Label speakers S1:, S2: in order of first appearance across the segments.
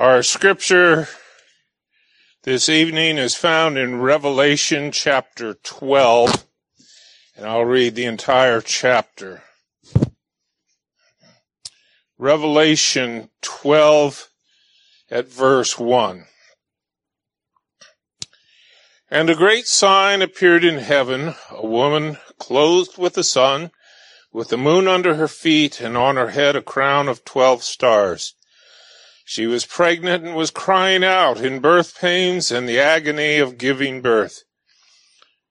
S1: Our scripture this evening is found in Revelation chapter 12, and I'll read the entire chapter. Revelation 12 at verse 1. And a great sign appeared in heaven, a woman clothed with the sun, with the moon under her feet, and on her head a crown of twelve stars. She was pregnant and was crying out in birth pains and the agony of giving birth.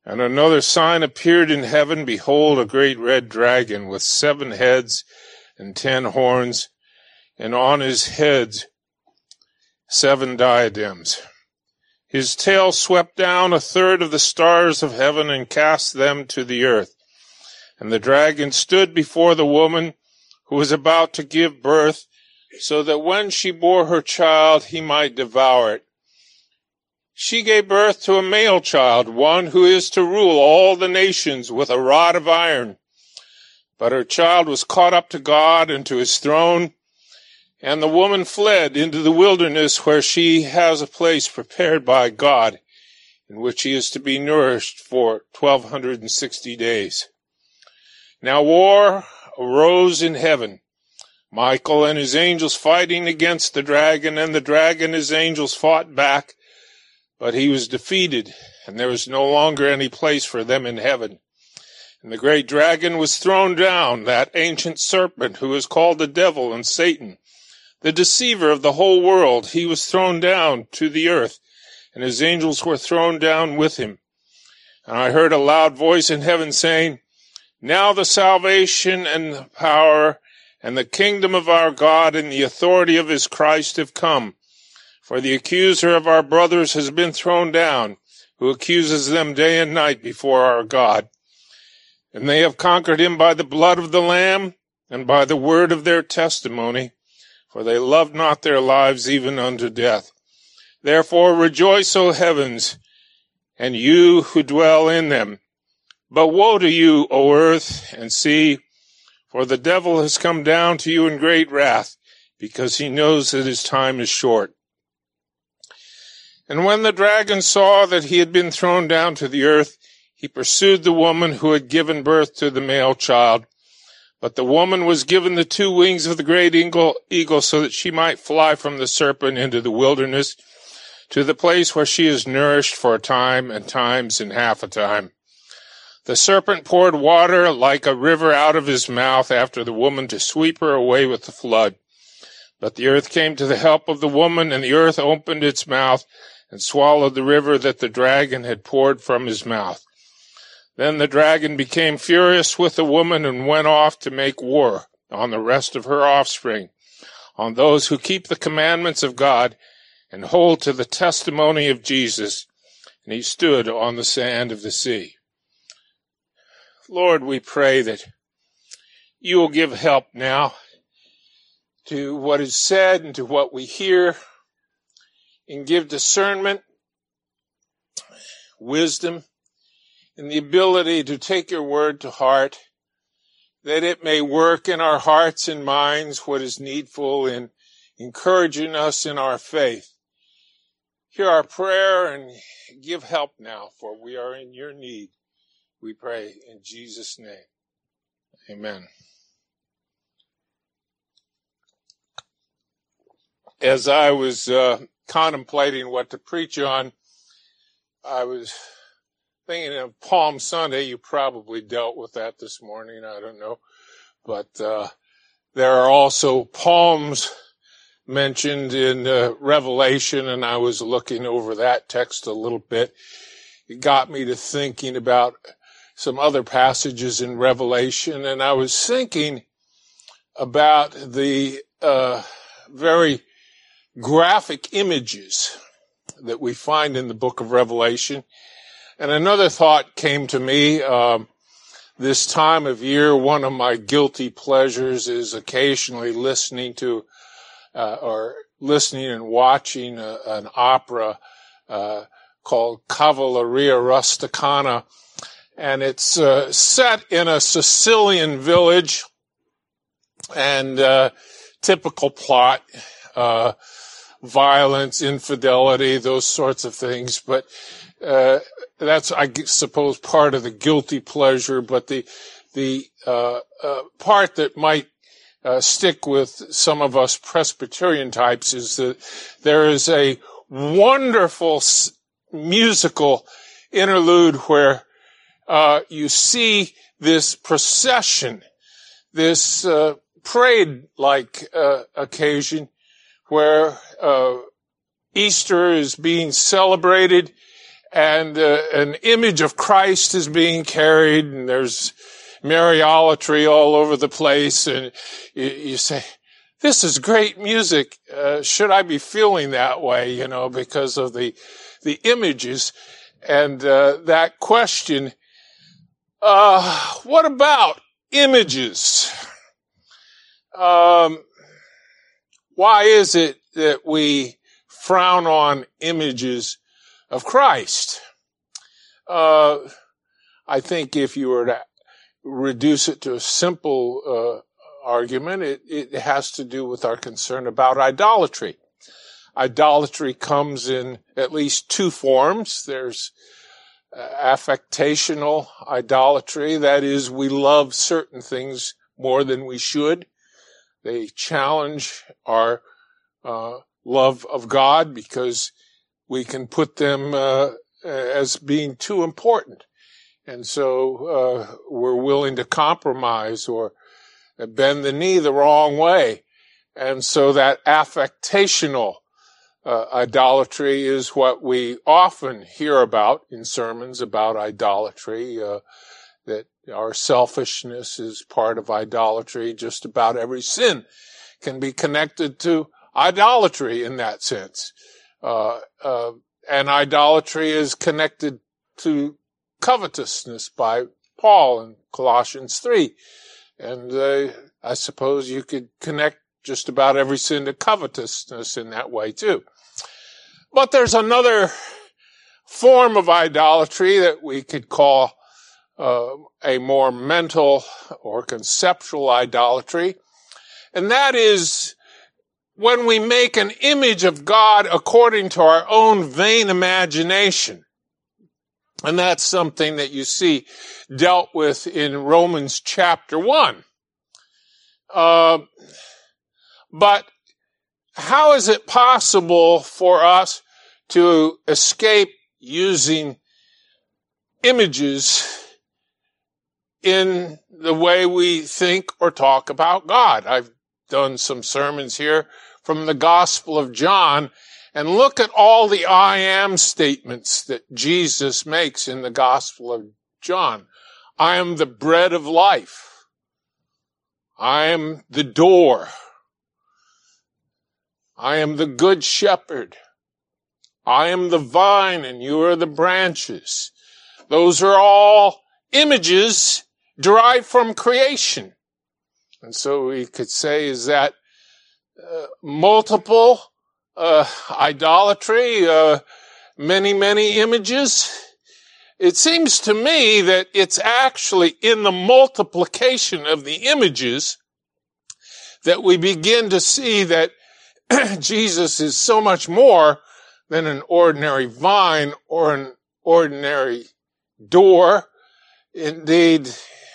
S1: And another sign appeared in heaven. Behold, a great red dragon with seven heads and ten horns, and on his heads seven diadems. His tail swept down a third of the stars of heaven and cast them to the earth. And the dragon stood before the woman who was about to give birth so that when she bore her child, he might devour it. She gave birth to a male child, one who is to rule all the nations with a rod of iron. But her child was caught up to God and to his throne, and the woman fled into the wilderness where she has a place prepared by God in which she is to be nourished for 1260 days. Now war arose in heaven Michael and his angels fighting against the dragon, and the dragon and his angels fought back, but he was defeated, and there was no longer any place for them in heaven. And the great dragon was thrown down, that ancient serpent who is called the devil and Satan, the deceiver of the whole world. He was thrown down to the earth, and his angels were thrown down with him. And I heard a loud voice in heaven saying, Now the salvation and the power and the kingdom of our God and the authority of his Christ have come. For the accuser of our brothers has been thrown down, who accuses them day and night before our God. And they have conquered him by the blood of the Lamb and by the word of their testimony, for they loved not their lives even unto death. Therefore rejoice, O heavens, and you who dwell in them. But woe to you, O earth and sea, for the devil has come down to you in great wrath, because he knows that his time is short. And when the dragon saw that he had been thrown down to the earth, he pursued the woman who had given birth to the male child. But the woman was given the two wings of the great eagle, so that she might fly from the serpent into the wilderness to the place where she is nourished for a time and times and half a time. The serpent poured water like a river out of his mouth after the woman to sweep her away with the flood. But the earth came to the help of the woman, and the earth opened its mouth and swallowed the river that the dragon had poured from his mouth. Then the dragon became furious with the woman and went off to make war on the rest of her offspring, on those who keep the commandments of God and hold to the testimony of Jesus. And he stood on the sand of the sea. Lord, we pray that you will give help now to what is said and to what we hear and give discernment, wisdom, and the ability to take your word to heart that it may work in our hearts and minds what is needful in encouraging us in our faith. Hear our prayer and give help now, for we are in your need. We pray in Jesus' name. Amen. As I was uh, contemplating what to preach on, I was thinking of Palm Sunday. You probably dealt with that this morning. I don't know. But uh, there are also palms mentioned in uh, Revelation, and I was looking over that text a little bit. It got me to thinking about some other passages in Revelation, and I was thinking about the uh, very graphic images that we find in the book of Revelation. And another thought came to me. Um, this time of year, one of my guilty pleasures is occasionally listening to uh, or listening and watching a, an opera uh, called Cavalleria Rusticana and it's uh, set in a Sicilian village. And uh, typical plot: uh, violence, infidelity, those sorts of things. But uh, that's, I suppose, part of the guilty pleasure. But the the uh, uh, part that might stick with some of us Presbyterian types is that there is a wonderful musical interlude where uh, you see this procession, this uh, parade-like uh, occasion where uh, Easter is being celebrated and uh, an image of Christ is being carried and there's Mariolatry all over the place and you, you say, this is great music. Uh, should I be feeling that way, you know, because of the, the images and, uh, that question, uh, what about images? Um, why is it that we frown on images of Christ? Uh, I think if you were to reduce it to a simple uh, argument, it, it has to do with our concern about idolatry. Idolatry comes in at least two forms. There's affectational idolatry. That is, we love certain things more than we should. They challenge our uh, love of God because we can put them uh, as being too important. And so uh, we're willing to compromise or bend the knee the wrong way. And so that affectational uh, idolatry is what we often hear about in sermons about idolatry, uh, that our selfishness is part of idolatry. Just about every sin can be connected to idolatry in that sense. Uh, uh and idolatry is connected to covetousness by Paul in Colossians 3. And uh, I suppose you could connect just about every sin to covetousness in that way too. But there's another form of idolatry that we could call uh, a more mental or conceptual idolatry. And that is when we make an image of God according to our own vain imagination. And that's something that you see dealt with in Romans chapter 1. Uh, but how is it possible for us to escape using images in the way we think or talk about God? I've done some sermons here from the Gospel of John and look at all the I am statements that Jesus makes in the Gospel of John. I am the bread of life. I am the door. I am the good shepherd. I am the vine and you are the branches. Those are all images derived from creation. And so we could say is that uh, multiple uh, idolatry, uh, many, many images. It seems to me that it's actually in the multiplication of the images that we begin to see that Jesus is so much more than an ordinary vine or an ordinary door. Indeed,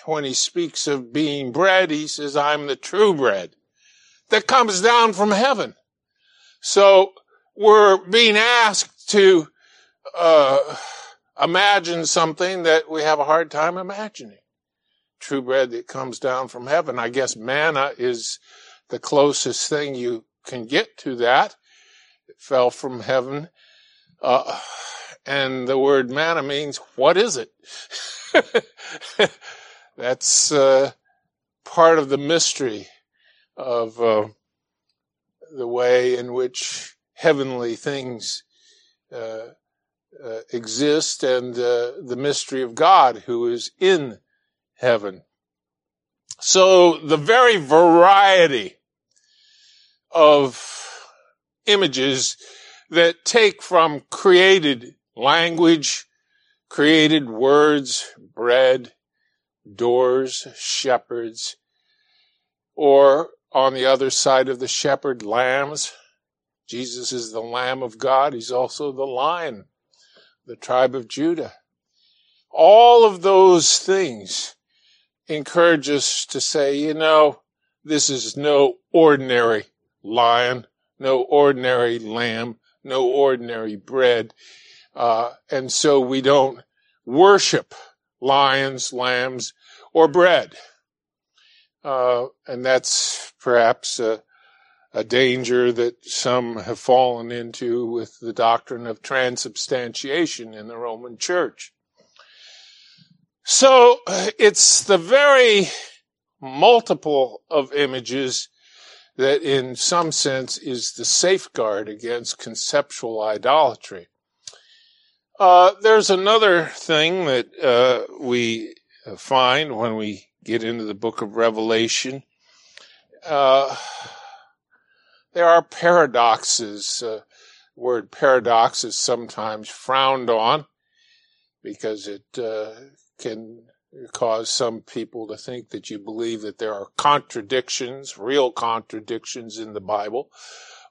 S1: when he speaks of being bread, he says, I'm the true bread that comes down from heaven. So we're being asked to uh, imagine something that we have a hard time imagining. True bread that comes down from heaven. I guess manna is the closest thing you can get to that. It fell from heaven. Uh, and the word manna means, what is it? That's uh, part of the mystery of uh, the way in which heavenly things uh, uh, exist and uh, the mystery of God who is in heaven. So the very variety of images that take from created language, created words, bread, doors, shepherds, or on the other side of the shepherd, lambs, Jesus is the Lamb of God. He's also the Lion, the tribe of Judah. All of those things encourage us to say, you know, this is no ordinary lion, no ordinary lamb, no ordinary bread. Uh, and so we don't worship lions, lambs, or bread. Uh, and that's perhaps a, a danger that some have fallen into with the doctrine of transubstantiation in the Roman Church. So it's the very multiple of images that in some sense is the safeguard against conceptual idolatry. Uh, there's another thing that uh, we find when we get into the book of Revelation. Uh, there are paradoxes. Uh, word paradox is sometimes frowned on because it uh, can cause some people to think that you believe that there are contradictions, real contradictions in the Bible.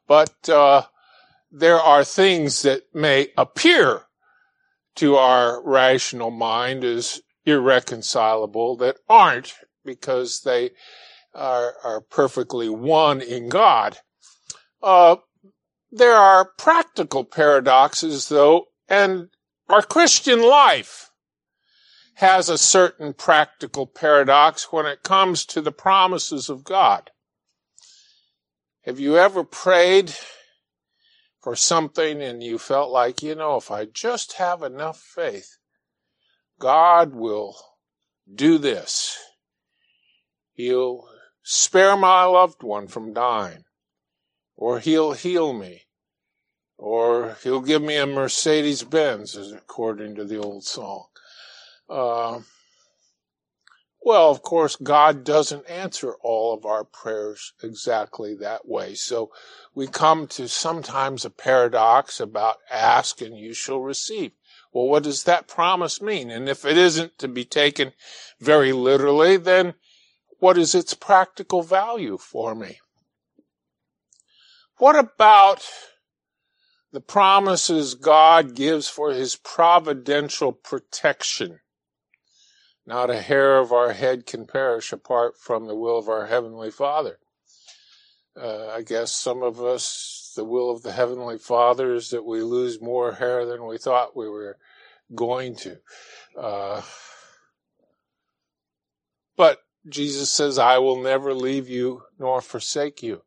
S1: But uh, there are things that may appear to our rational mind as irreconcilable that aren't because they are, are perfectly one in God. Uh, there are practical paradoxes though, and our Christian life has a certain practical paradox when it comes to the promises of God. Have you ever prayed for something and you felt like, you know, if I just have enough faith, God will do this. He'll spare my loved one from dying, or he'll heal me, or he'll give me a Mercedes Benz, according to the old song. Uh, well, of course, God doesn't answer all of our prayers exactly that way. So we come to sometimes a paradox about ask and you shall receive. Well, what does that promise mean? And if it isn't to be taken very literally, then what is its practical value for me? What about the promises God gives for his providential protection? Not a hair of our head can perish apart from the will of our Heavenly Father. Uh, I guess some of us, the will of the Heavenly Father is that we lose more hair than we thought we were going to. Uh, but Jesus says, I will never leave you nor forsake you.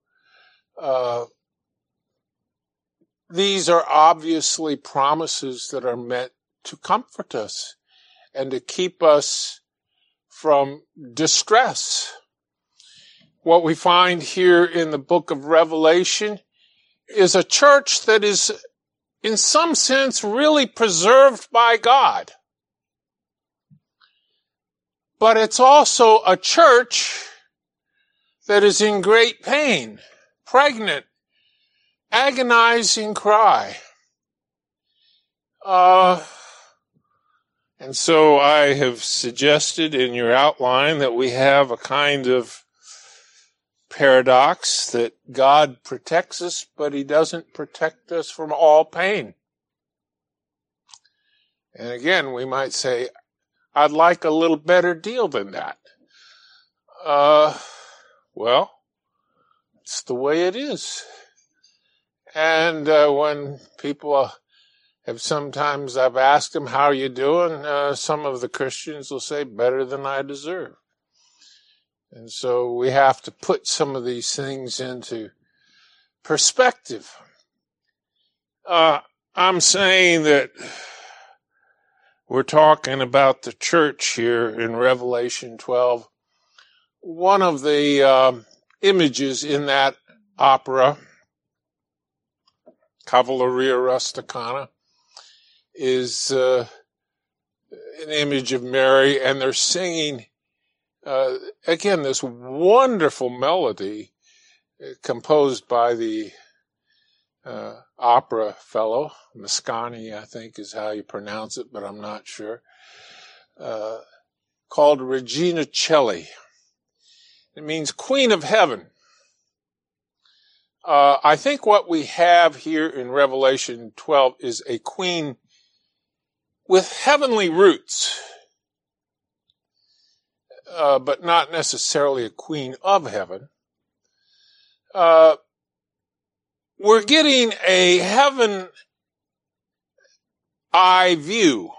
S1: Uh, these are obviously promises that are meant to comfort us and to keep us from distress. What we find here in the book of Revelation is a church that is, in some sense, really preserved by God. But it's also a church that is in great pain, pregnant, agonizing cry. Uh, and so I have suggested in your outline that we have a kind of paradox that God protects us, but he doesn't protect us from all pain. And again, we might say, I'd like a little better deal than that. Uh, well, it's the way it is. And uh, when people have sometimes I've asked them, "How are you doing?" Uh, some of the Christians will say, "Better than I deserve." And so we have to put some of these things into perspective. Uh, I'm saying that we're talking about the church here in Revelation 12. One of the um, images in that opera, Cavalleria Rusticana, is uh, an image of Mary, and they're singing uh, again this wonderful melody uh, composed by the uh, opera fellow Mascagni, I think is how you pronounce it, but I'm not sure. Uh, called Regina Coeli. It means Queen of Heaven. Uh, I think what we have here in Revelation 12 is a queen with heavenly roots, uh, but not necessarily a queen of heaven. Uh, we're getting a heaven eye view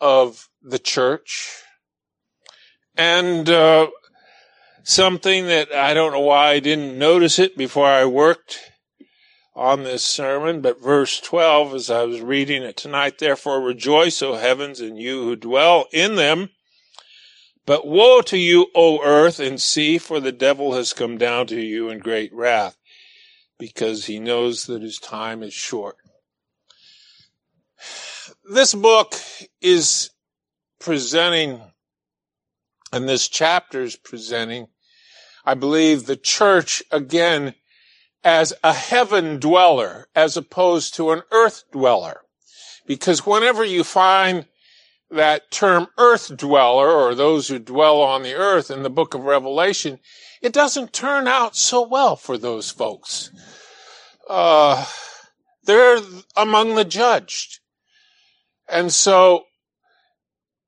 S1: of the church and uh, something that I don't know why I didn't notice it before I worked on this sermon, but verse 12, as I was reading it tonight, therefore rejoice, O heavens, and you who dwell in them. But woe to you, O earth and sea, for the devil has come down to you in great wrath, because he knows that his time is short. This book is presenting, and this chapter is presenting, I believe, the church again as a heaven dweller as opposed to an earth dweller. Because whenever you find that term earth dweller or those who dwell on the earth in the book of Revelation, it doesn't turn out so well for those folks. Uh, they're among the judged. And so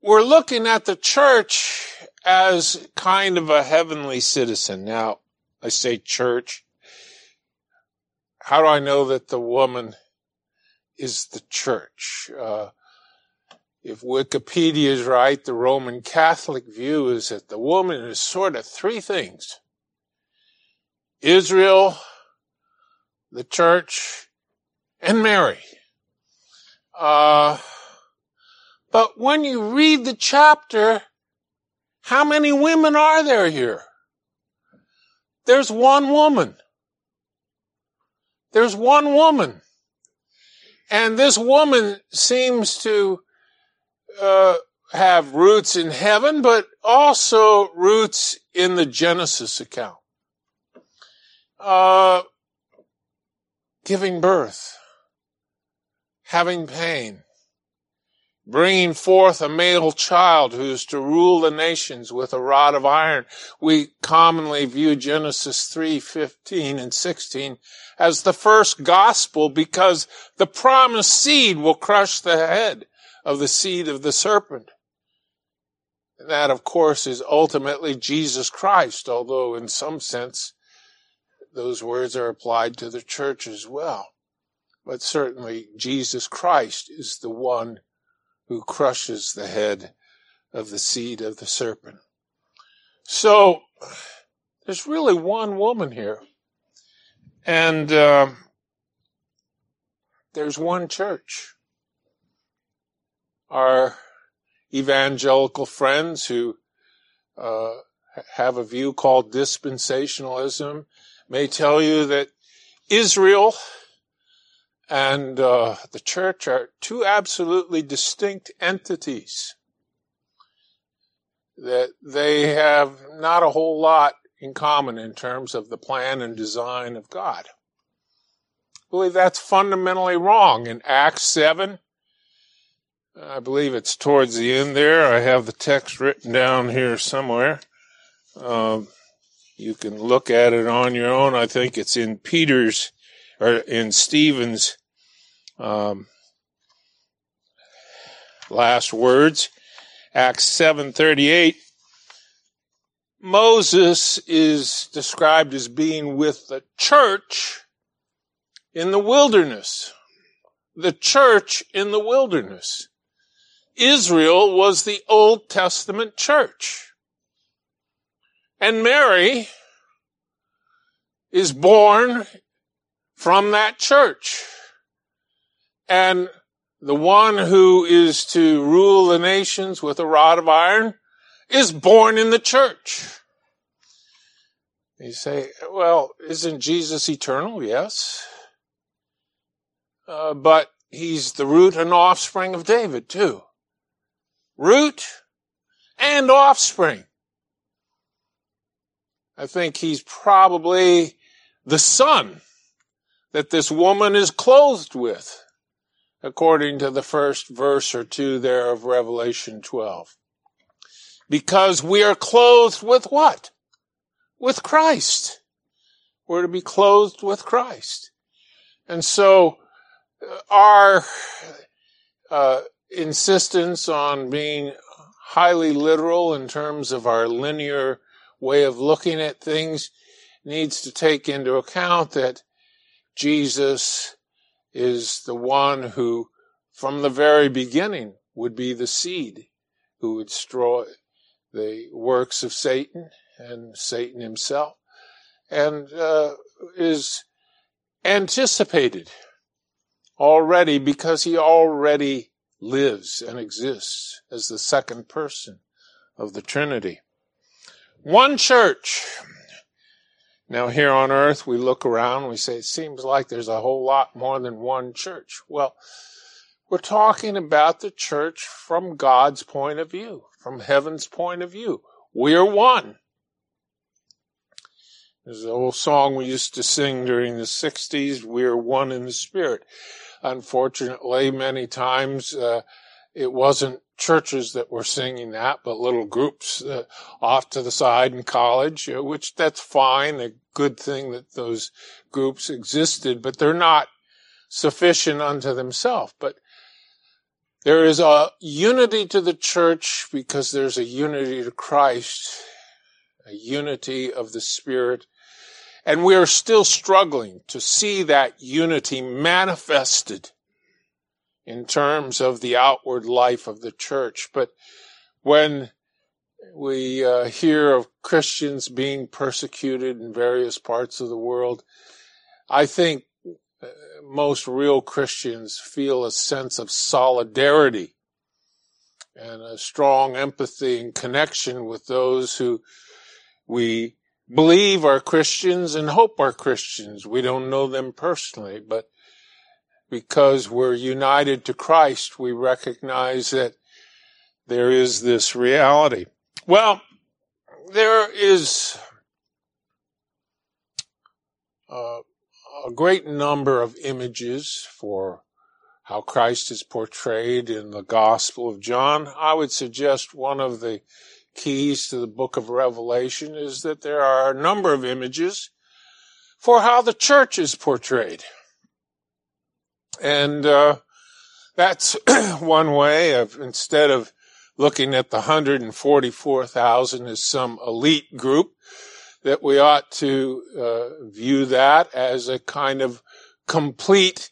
S1: we're looking at the church as kind of a heavenly citizen. Now, I say church how do I know that the woman is the church? Uh, if Wikipedia is right, the Roman Catholic view is that the woman is sort of three things. Israel, the church, and Mary. Uh, but when you read the chapter, how many women are there here? There's one woman. There's one woman. And this woman seems to uh, have roots in heaven, but also roots in the Genesis account. Uh, giving birth, having pain, bringing forth a male child who's to rule the nations with a rod of iron. We commonly view Genesis 3, 15 and 16 as the first gospel because the promised seed will crush the head of the seed of the serpent. And that, of course, is ultimately Jesus Christ, although in some sense those words are applied to the church as well. But certainly Jesus Christ is the one who crushes the head of the seed of the serpent. So there's really one woman here. And uh, there's one church. Our evangelical friends who uh, have a view called dispensationalism may tell you that Israel and uh, the church are two absolutely distinct entities. That they have not a whole lot in common in terms of the plan and design of God. I believe that's fundamentally wrong. In Acts 7, I believe it's towards the end there. I have the text written down here somewhere. Um, you can look at it on your own. I think it's in Peter's or in Stephen's um, last words. Acts 7:38 Moses is described as being with the church in the wilderness. The church in the wilderness. Israel was the Old Testament church. And Mary is born from that church. And the one who is to rule the nations with a rod of iron is born in the church. You say, well, isn't Jesus eternal? Yes. Uh, but he's the root and offspring of David too. Root and offspring. I think he's probably the son that this woman is clothed with, according to the first verse or two there of Revelation 12. Because we are clothed with what? With Christ. We're to be clothed with Christ. And so uh, our uh, insistence on being highly literal in terms of our linear way of looking at things needs to take into account that Jesus is the one who, from the very beginning, would be the seed who would destroy the works of Satan and Satan himself, and uh, is anticipated already because he already lives and exists as the second person of the Trinity. One church. Now here on earth, we look around, and we say, it seems like there's a whole lot more than one church. Well, we're talking about the church from God's point of view, from heaven's point of view. We're one. There's an old song we used to sing during the 60s, We're One in the Spirit. Unfortunately, many times uh, it wasn't churches that were singing that, but little groups uh, off to the side in college, uh, which that's fine, a good thing that those groups existed, but they're not sufficient unto themselves. But there is a unity to the church because there's a unity to Christ, a unity of the Spirit, and we are still struggling to see that unity manifested in terms of the outward life of the church. But when we uh, hear of Christians being persecuted in various parts of the world, I think uh, most real Christians feel a sense of solidarity and a strong empathy and connection with those who we believe are Christians and hope are Christians. We don't know them personally, but because we're united to Christ, we recognize that there is this reality. Well, there is uh, a great number of images for how Christ is portrayed in the Gospel of John. I would suggest one of the keys to the book of Revelation is that there are a number of images for how the church is portrayed. And uh, that's one way of, instead of looking at the 144,000 as some elite group, that we ought to uh, view that as a kind of complete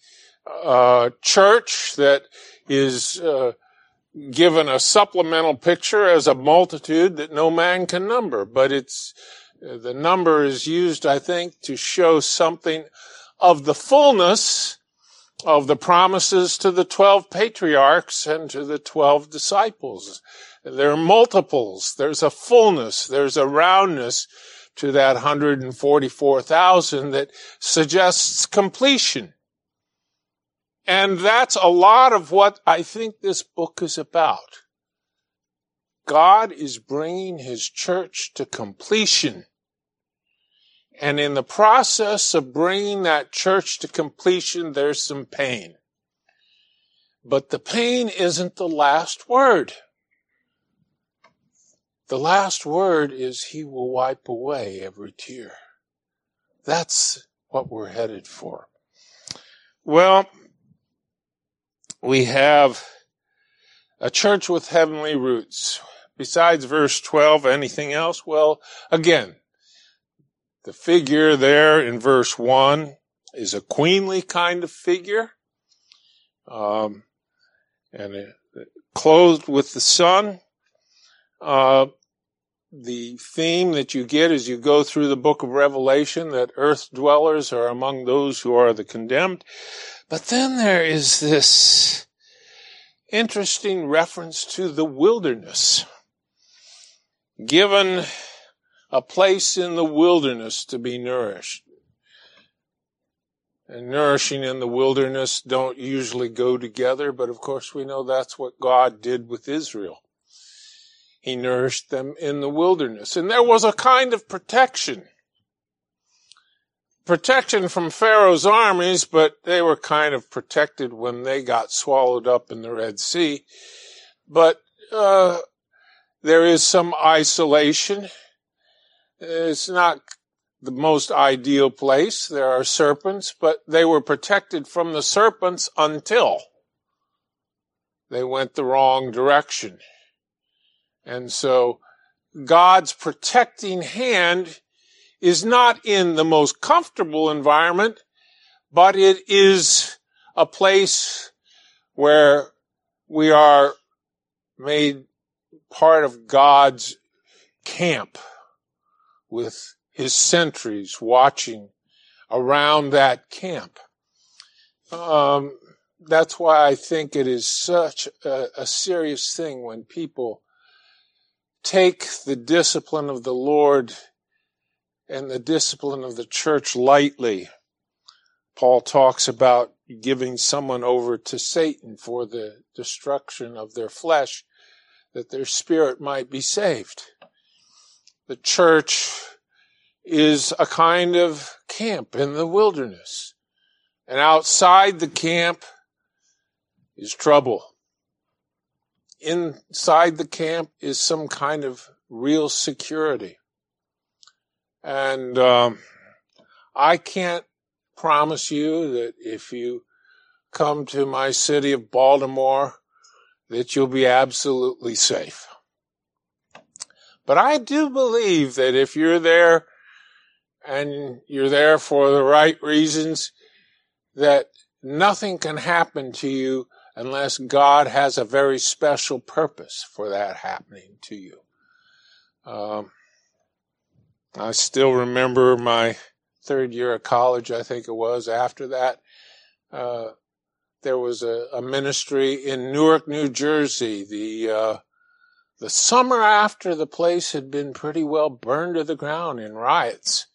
S1: uh, church that is uh, given a supplemental picture as a multitude that no man can number, but it's, the number is used, I think, to show something of the fullness of the promises to the 12 patriarchs and to the 12 disciples. There are multiples. There's a fullness. There's a roundness to that 144,000 that suggests completion. And that's a lot of what I think this book is about. God is bringing his church to completion. And in the process of bringing that church to completion, there's some pain. But the pain isn't the last word. The last word is he will wipe away every tear. That's what we're headed for. Well, we have a church with heavenly roots. Besides verse 12, anything else? Well, again, the figure there in verse 1 is a queenly kind of figure, um, and uh, clothed with the sun. Uh, the theme that you get as you go through the book of Revelation that earth dwellers are among those who are the condemned. But then there is this interesting reference to the wilderness. Given a place in the wilderness to be nourished. And nourishing in the wilderness don't usually go together, but of course we know that's what God did with Israel. He nourished them in the wilderness. And there was a kind of protection protection from Pharaoh's armies, but they were kind of protected when they got swallowed up in the Red Sea. But uh, there is some isolation. It's not the most ideal place. There are serpents, but they were protected from the serpents until they went the wrong direction. And so God's protecting hand is not in the most comfortable environment, but it is a place where we are made part of God's camp with his sentries watching around that camp. Um, that's why I think it is such a, a serious thing when people take the discipline of the Lord and the discipline of the church lightly. Paul talks about giving someone over to Satan for the destruction of their flesh, that their spirit might be saved. The church is a kind of camp in the wilderness. And outside the camp is trouble. Inside the camp is some kind of real security. And um, I can't promise you that if you come to my city of Baltimore, that you'll be absolutely safe. But I do believe that if you're there and you're there for the right reasons, that nothing can happen to you unless God has a very special purpose for that happening to you. Um, I still remember my third year of college, I think it was. After that, uh, there was a, a, ministry in Newark, New Jersey. The uh, the summer after the place had been pretty well burned to the ground in riots,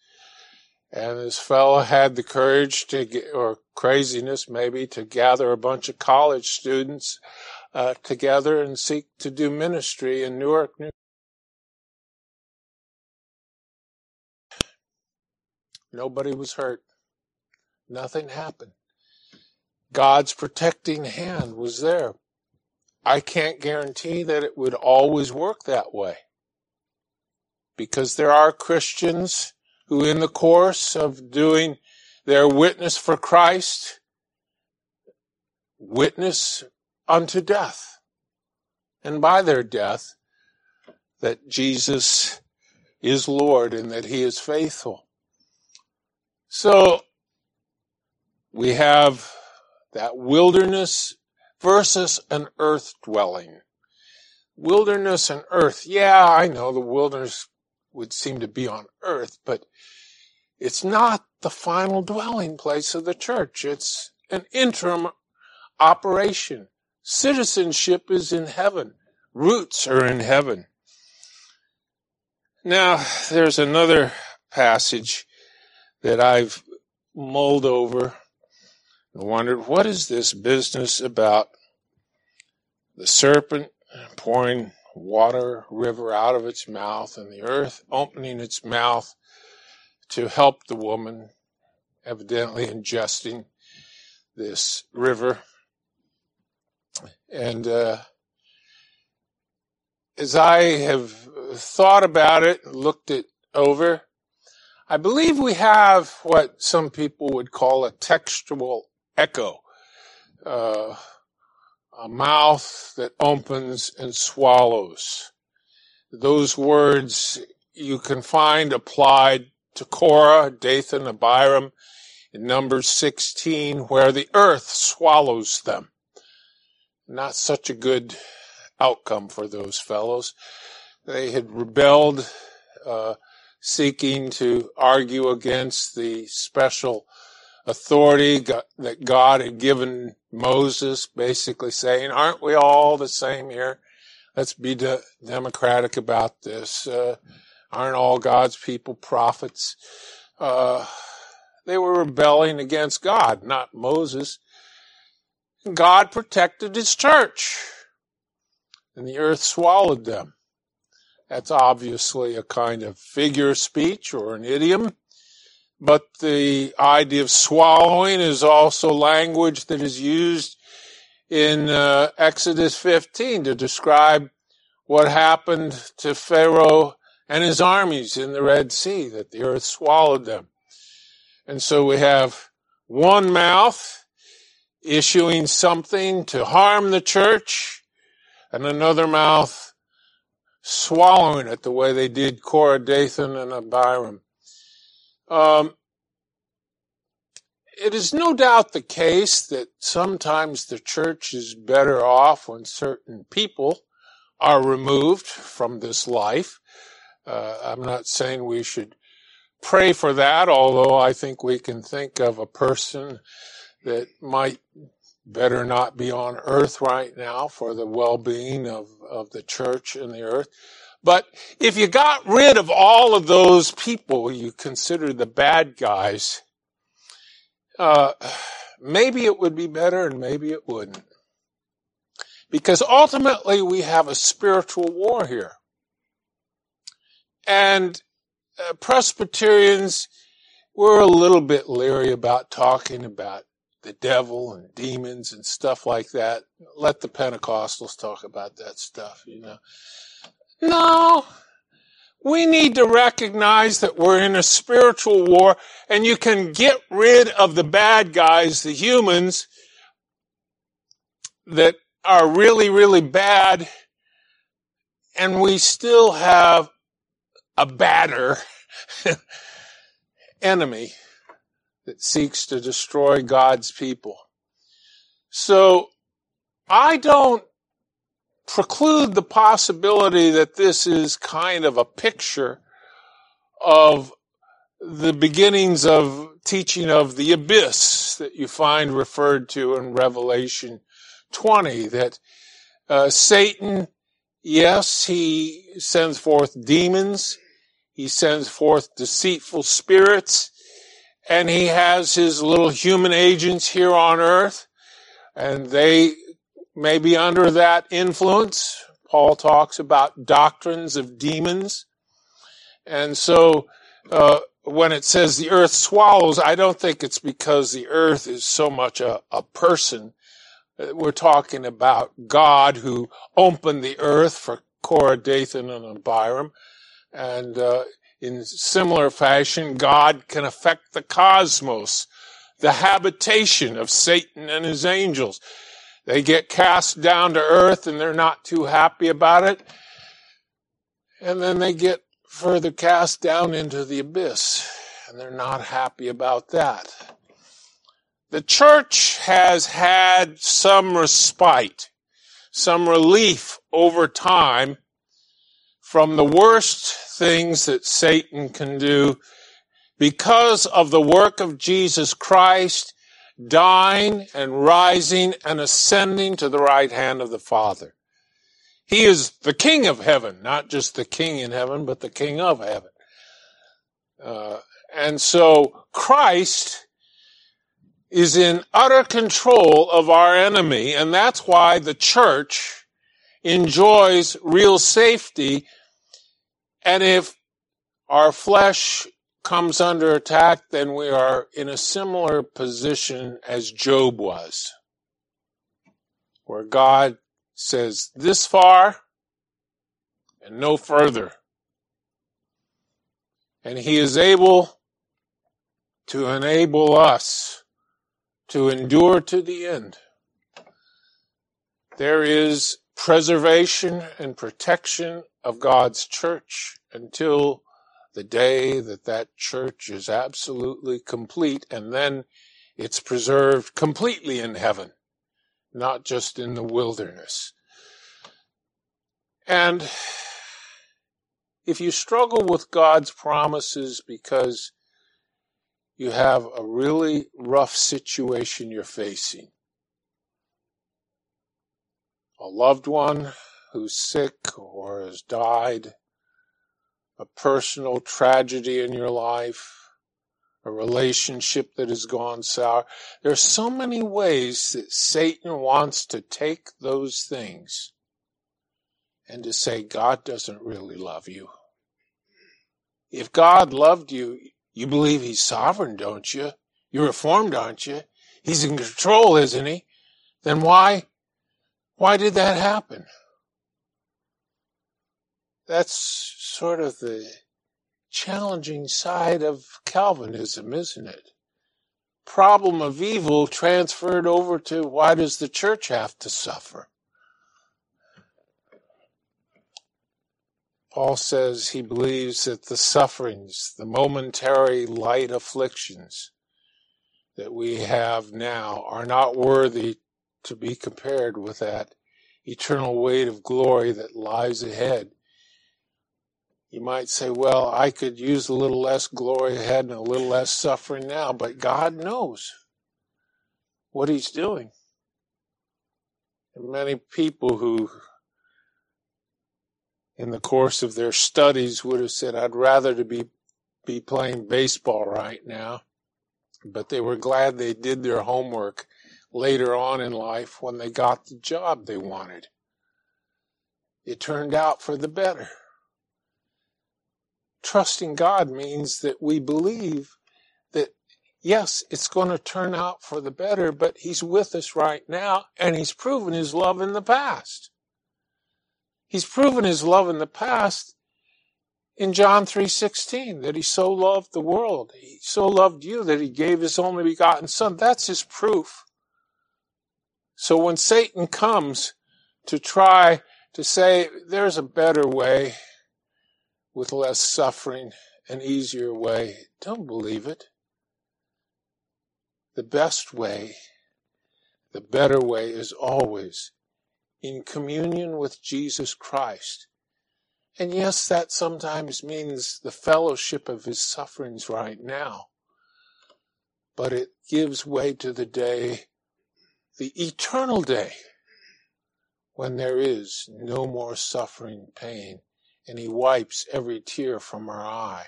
S1: and this fellow had the courage to, get, or craziness maybe, to gather a bunch of college students uh, together and seek to do ministry in Newark, New Nobody was hurt. Nothing happened. God's protecting hand was there. I can't guarantee that it would always work that way. Because there are Christians who in the course of doing their witness for Christ witness unto death. And by their death, that Jesus is Lord and that he is faithful. So we have that wilderness versus an earth dwelling. Wilderness and earth. Yeah, I know the wilderness would seem to be on earth, but it's not the final dwelling place of the church. It's an interim operation. Citizenship is in heaven. Roots are in heaven. Now, there's another passage that I've mulled over and wondered what is this business about the serpent pouring water river out of its mouth and the earth opening its mouth to help the woman, evidently ingesting this river. And uh, as I have thought about it, looked it over, I believe we have what some people would call a textual echo. Uh, a mouth that opens and swallows. Those words you can find applied to Korah, Dathan, Abiram in Numbers 16, where the earth swallows them. Not such a good outcome for those fellows. They had rebelled, uh, seeking to argue against the special authority that God had given Moses, basically saying, aren't we all the same here? Let's be de- democratic about this. Uh, aren't all God's people prophets? Uh, they were rebelling against God, not Moses. God protected his church, and the earth swallowed them. That's obviously a kind of figure speech or an idiom. But the idea of swallowing is also language that is used in uh, Exodus 15 to describe what happened to Pharaoh and his armies in the Red Sea, that the earth swallowed them. And so we have one mouth issuing something to harm the church, and another mouth swallowing it the way they did Korah, Dathan, and Abiram. Um, it is no doubt the case that sometimes the church is better off when certain people are removed from this life. Uh, I'm not saying we should pray for that, although I think we can think of a person that might better not be on earth right now for the well-being of, of the church and the earth. But if you got rid of all of those people you consider the bad guys, uh, maybe it would be better and maybe it wouldn't. Because ultimately we have a spiritual war here. And uh, Presbyterians, we're a little bit leery about talking about the devil and demons and stuff like that. Let the Pentecostals talk about that stuff, you know. No, we need to recognize that we're in a spiritual war and you can get rid of the bad guys, the humans that are really, really bad and we still have a badder enemy that seeks to destroy God's people. So I don't preclude the possibility that this is kind of a picture of the beginnings of teaching of the abyss that you find referred to in Revelation 20, that uh, Satan, yes, he sends forth demons, he sends forth deceitful spirits, and he has his little human agents here on earth, and they maybe under that influence. Paul talks about doctrines of demons. And so, uh, when it says the earth swallows, I don't think it's because the earth is so much a, a person. Uh, we're talking about God who opened the earth for Korah, Dathan, and Abiram. And uh, in similar fashion, God can affect the cosmos, the habitation of Satan and his angels. They get cast down to earth and they're not too happy about it. And then they get further cast down into the abyss and they're not happy about that. The church has had some respite, some relief over time from the worst things that Satan can do because of the work of Jesus Christ dying and rising and ascending to the right hand of the Father. He is the King of heaven, not just the King in heaven, but the King of heaven. Uh, and so Christ is in utter control of our enemy, and that's why the church enjoys real safety. And if our flesh comes under attack, then we are in a similar position as Job was, where God says, this far and no further. And he is able to enable us to endure to the end. There is preservation and protection of God's church until the day that that church is absolutely complete and then it's preserved completely in heaven, not just in the wilderness. And if you struggle with God's promises because you have a really rough situation you're facing, a loved one who's sick or has died, a personal tragedy in your life, a relationship that has gone sour. There are so many ways that Satan wants to take those things and to say, God doesn't really love you. If God loved you, you believe He's sovereign, don't you? You're reformed, aren't you? He's in control, isn't He? Then why, why did that happen? That's sort of the challenging side of Calvinism, isn't it? Problem of evil transferred over to why does the church have to suffer? Paul says he believes that the sufferings, the momentary light afflictions that we have now are not worthy to be compared with that eternal weight of glory that lies ahead. You might say, well, I could use a little less glory ahead and a little less suffering now, but God knows what He's doing. And many people who, in the course of their studies, would have said, I'd rather to be, be playing baseball right now, but they were glad they did their homework later on in life when they got the job they wanted. It turned out for the better. Trusting God means that we believe that, yes, it's going to turn out for the better, but He's with us right now and He's proven His love in the past. He's proven His love in the past in John 3:16 that he so loved the world. He so loved you that he gave his only begotten son. That's his proof. So when Satan comes to try to say there's a better way with less suffering, an easier way, don't believe it. The best way, the better way is always in communion with Jesus Christ. And yes, that sometimes means the fellowship of his sufferings right now. But it gives way to the day the eternal day when there is no more suffering, pain, and He wipes every tear from our eye.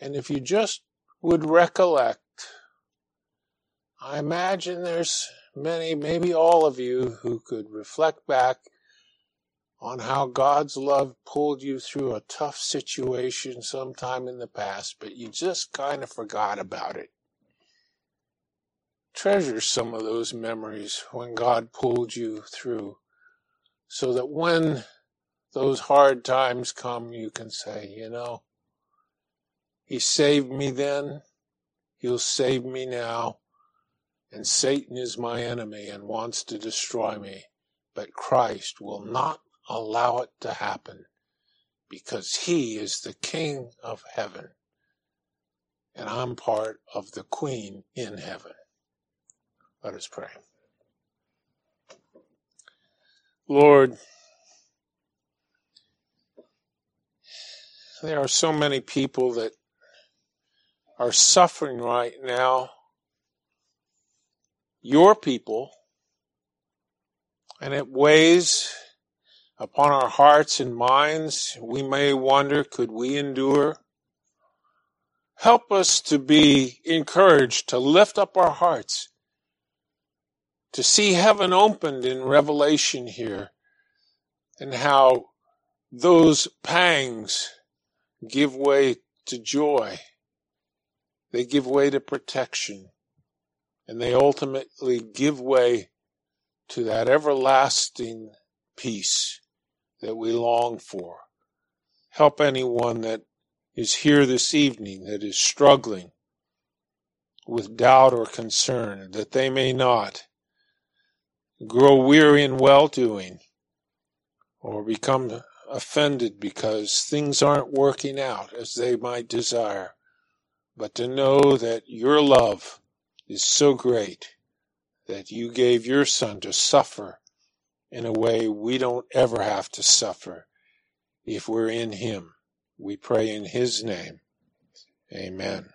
S1: And if you just would recollect, I imagine there's many, maybe all of you, who could reflect back on how God's love pulled you through a tough situation sometime in the past, but you just kind of forgot about it treasure some of those memories when God pulled you through so that when those hard times come, you can say, you know, He saved me then, He'll save me now, and Satan is my enemy and wants to destroy me, but Christ will not allow it to happen because He is the King of heaven and I'm part of the Queen in heaven. Let us pray. Lord, there are so many people that are suffering right now. Your people, and it weighs upon our hearts and minds. We may wonder, could we endure? Help us to be encouraged to lift up our hearts to see heaven opened in Revelation here and how those pangs give way to joy. They give way to protection and they ultimately give way to that everlasting peace that we long for. Help anyone that is here this evening that is struggling with doubt or concern that they may not grow weary in well doing or become offended because things aren't working out as they might desire, but to know that your love is so great that you gave your son to suffer in a way we don't ever have to suffer if we're in him. We pray in his name. Amen.